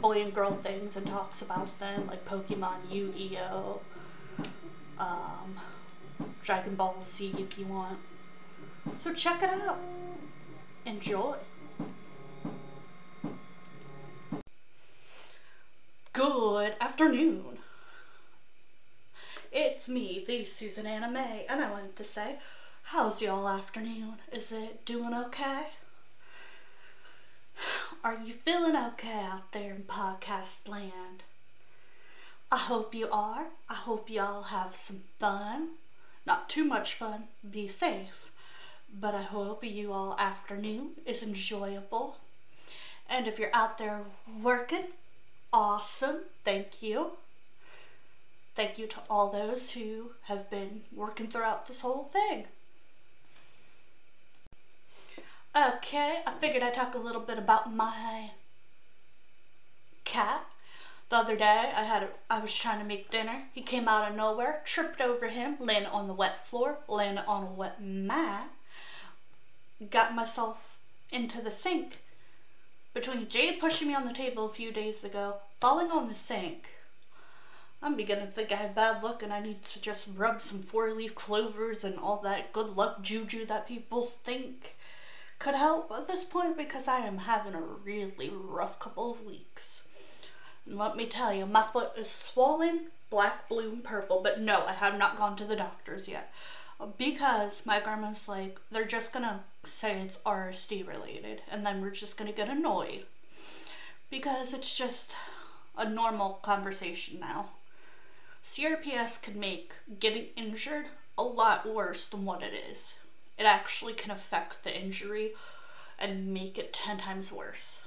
boy and girl things and talks about them, like Pokemon, Yu Gi Oh, um, Dragon Ball Z if you want. So check it out. Enjoy. Good afternoon. It's me, the Susan Anna May, and I wanted to say, how's y'all afternoon? Is it doing okay? Are you feeling okay out there in podcast land? I hope you are. I hope y'all have some fun. Not too much fun. Be safe. But I hope you all afternoon is enjoyable. And if you're out there working, awesome. Thank you. Thank you to all those who have been working throughout this whole thing. Okay, I figured I'd talk a little bit about my cat. The other day, I had a, I was trying to make dinner. He came out of nowhere, tripped over him, landed on the wet floor, landed on a wet mat. Got myself into the sink. Between Jade pushing me on the table a few days ago, falling on the sink, I'm beginning to think I have bad luck and I need to just rub some four leaf clovers and all that good luck juju that people think could help at this point because I am having a really rough couple of weeks. And let me tell you, my foot is swollen, black, blue, and purple, but no, I have not gone to the doctors yet. Because my grandma's like, they're just gonna say it's RSD related, and then we're just gonna get annoyed. Because it's just a normal conversation now. CRPS can make getting injured a lot worse than what it is. It actually can affect the injury and make it 10 times worse.